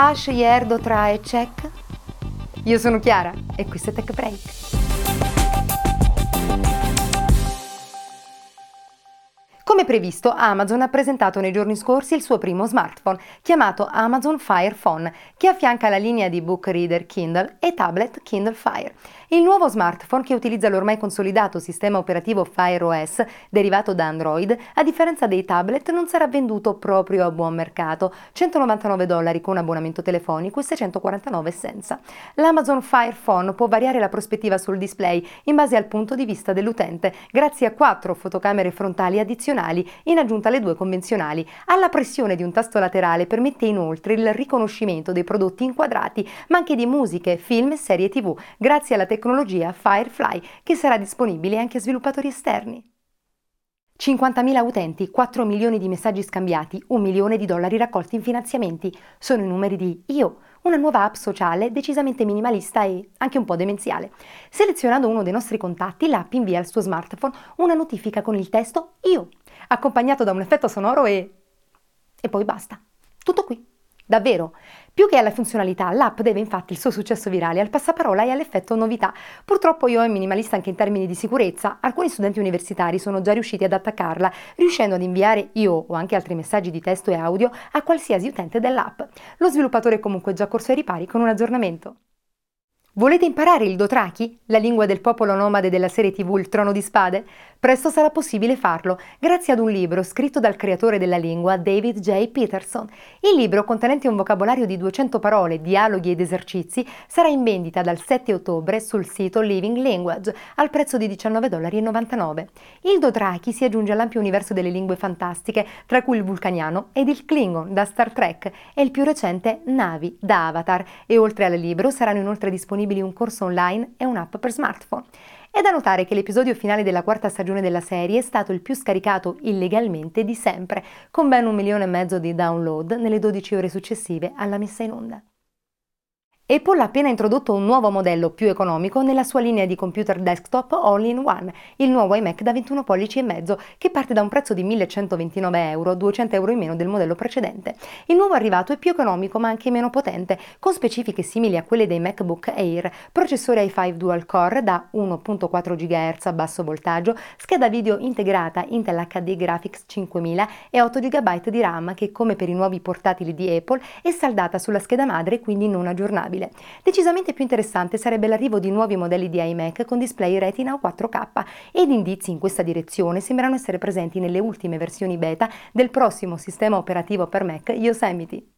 Ash Yerdo trae check? Io sono Chiara e questo è Tech Break. Come previsto, Amazon ha presentato nei giorni scorsi il suo primo smartphone, chiamato Amazon Fire Phone, che affianca la linea di book reader Kindle e tablet Kindle Fire. Il nuovo smartphone, che utilizza l'ormai consolidato sistema operativo Fire OS, derivato da Android, a differenza dei tablet, non sarà venduto proprio a buon mercato, 199 dollari con abbonamento telefonico e 649 senza. L'Amazon Fire Phone può variare la prospettiva sul display in base al punto di vista dell'utente, grazie a quattro fotocamere frontali addizionali, in aggiunta alle due convenzionali. Alla pressione di un tasto laterale permette inoltre il riconoscimento dei prodotti inquadrati, ma anche di musiche, film e serie tv, grazie alla tecnologia Firefly che sarà disponibile anche a sviluppatori esterni. 50.000 utenti, 4 milioni di messaggi scambiati, 1 milione di dollari raccolti in finanziamenti. Sono i numeri di Io, una nuova app sociale decisamente minimalista e anche un po' demenziale. Selezionando uno dei nostri contatti, l'app invia al suo smartphone una notifica con il testo Io, accompagnato da un effetto sonoro e... e poi basta. Tutto qui. Davvero. Più che alla funzionalità, l'app deve infatti il suo successo virale al passaparola e all'effetto novità. Purtroppo io è minimalista anche in termini di sicurezza. Alcuni studenti universitari sono già riusciti ad attaccarla, riuscendo ad inviare io o anche altri messaggi di testo e audio a qualsiasi utente dell'app. Lo sviluppatore è comunque già corso ai ripari con un aggiornamento. Volete imparare il Dothraki, la lingua del popolo nomade della serie TV Il Trono di Spade? Presto sarà possibile farlo, grazie ad un libro scritto dal creatore della lingua, David J. Peterson. Il libro, contenente un vocabolario di 200 parole, dialoghi ed esercizi, sarà in vendita dal 7 ottobre sul sito Living Language, al prezzo di 19,99 dollari. Il Dothraki si aggiunge all'ampio universo delle lingue fantastiche, tra cui il vulcaniano ed il Klingon da Star Trek e il più recente Navi da Avatar, e oltre al libro saranno inoltre disponibili un corso online e un'app per smartphone. È da notare che l'episodio finale della quarta stagione della serie è stato il più scaricato illegalmente di sempre, con ben un milione e mezzo di download nelle 12 ore successive alla messa in onda. Apple ha appena introdotto un nuovo modello più economico nella sua linea di computer desktop all-in-one, il nuovo iMac da 21 pollici e mezzo, che parte da un prezzo di 1129 euro, 200 euro in meno del modello precedente. Il nuovo arrivato è più economico ma anche meno potente, con specifiche simili a quelle dei MacBook Air, processore i5 dual core da 1.4 GHz a basso voltaggio, scheda video integrata Intel HD Graphics 5000 e 8 GB di RAM che, come per i nuovi portatili di Apple, è saldata sulla scheda madre e quindi non aggiornabile possibile. Decisamente più interessante sarebbe l'arrivo di nuovi modelli di iMac con display Retina o 4K ed indizi in questa direzione sembrano essere presenti nelle ultime versioni beta del prossimo sistema operativo per Mac Yosemite.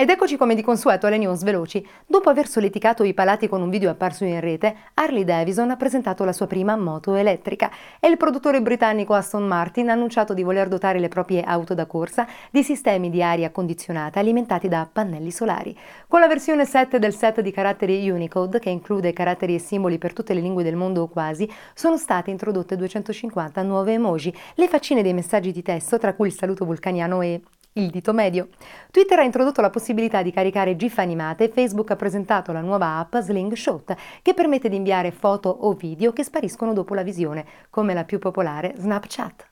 Ed eccoci come di consueto alle news veloci. Dopo aver solleticato i palati con un video apparso in rete, Harley Davidson ha presentato la sua prima moto elettrica e il produttore britannico Aston Martin ha annunciato di voler dotare le proprie auto da corsa di sistemi di aria condizionata alimentati da pannelli solari. Con la versione 7 del set di caratteri Unicode, che include caratteri e simboli per tutte le lingue del mondo o quasi, sono state introdotte 250 nuove emoji, le faccine dei messaggi di testo, tra cui il saluto vulcaniano e il dito medio. Twitter ha introdotto la possibilità di caricare GIF animate e Facebook ha presentato la nuova app Slingshot che permette di inviare foto o video che spariscono dopo la visione, come la più popolare Snapchat.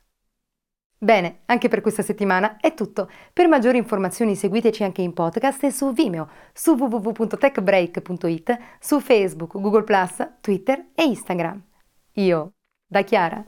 Bene, anche per questa settimana è tutto. Per maggiori informazioni seguiteci anche in podcast e su Vimeo, su www.techbreak.it, su Facebook, Google Twitter e Instagram. Io, da Chiara.